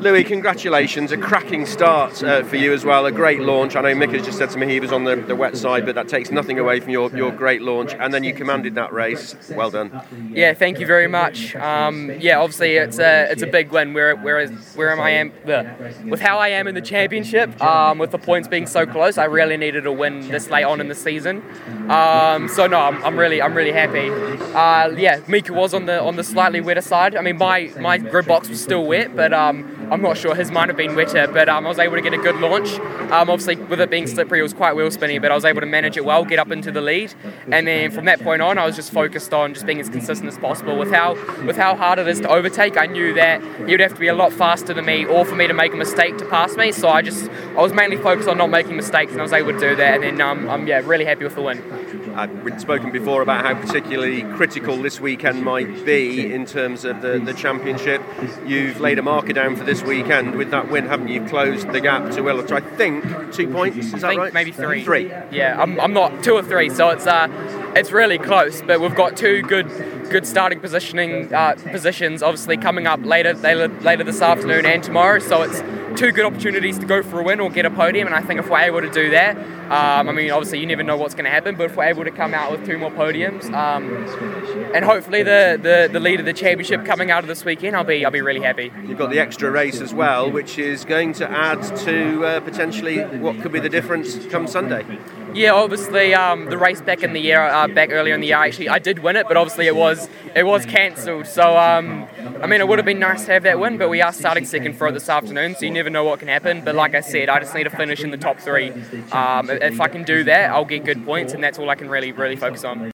Louis, congratulations. A cracking start uh, for you as well. A great launch. I know Mick has just said to me he was on the, the wet side, but that takes nothing away from your, your great launch. And then you commanded that race. Well done. Yeah, thank you very much. Um, yeah, obviously it's a it's a big win. Where where where am I am with how I am in the championship, um, with the points being so close, I really needed a win this late on in the season. Um, so no, I'm, I'm, really I'm really happy. Uh, yeah, Mika was on the on the slightly wetter side. I mean, my my grid box was still wet, but um, I'm not sure. His might have been wetter, but um, I was able to get a good launch. Um, obviously, with it being slippery, it was quite wheel spinny, but I was able to manage it well, get up into the lead, and then from that point on, I was just focused on just being as consistent as possible. With how with how hard it is to overtake, I knew that he would have to be a lot faster than me, or for me to make a mistake to pass me. So I just I was mainly focused on not making mistakes, and I was able to do that. And then um, I'm yeah really happy with the win. We've spoken before about how particularly critical this weekend might be in terms of the, the championship. You've laid a marker down for this weekend with that win, haven't you? Closed the gap to Willett. I think two points. Is that right? Maybe three. Three. Yeah, I'm, I'm not two or three, so it's uh, it's really close. But we've got two good good starting positioning uh, positions, obviously coming up later, later this afternoon and tomorrow. So it's two good opportunities to go for a win or get a podium. And I think if we're able to do that, um, I mean, obviously you never know what's going to happen, but if we're able to come out with two more podiums, um, and hopefully the, the, the lead of the championship coming out of this weekend, I'll be I'll be really happy. You've got the extra race as well, which is going to add to uh, potentially what could be the difference come Sunday. Yeah, obviously um, the race back in the year, uh, back earlier in the year, actually I did win it, but obviously it was it was cancelled. So um, I mean, it would have been nice to have that win, but we are starting second for it this afternoon, so you never know what can happen. But like I said, I just need to finish in the top three. Um, if I can do that, I'll get good points, and that's all I can really really focus on.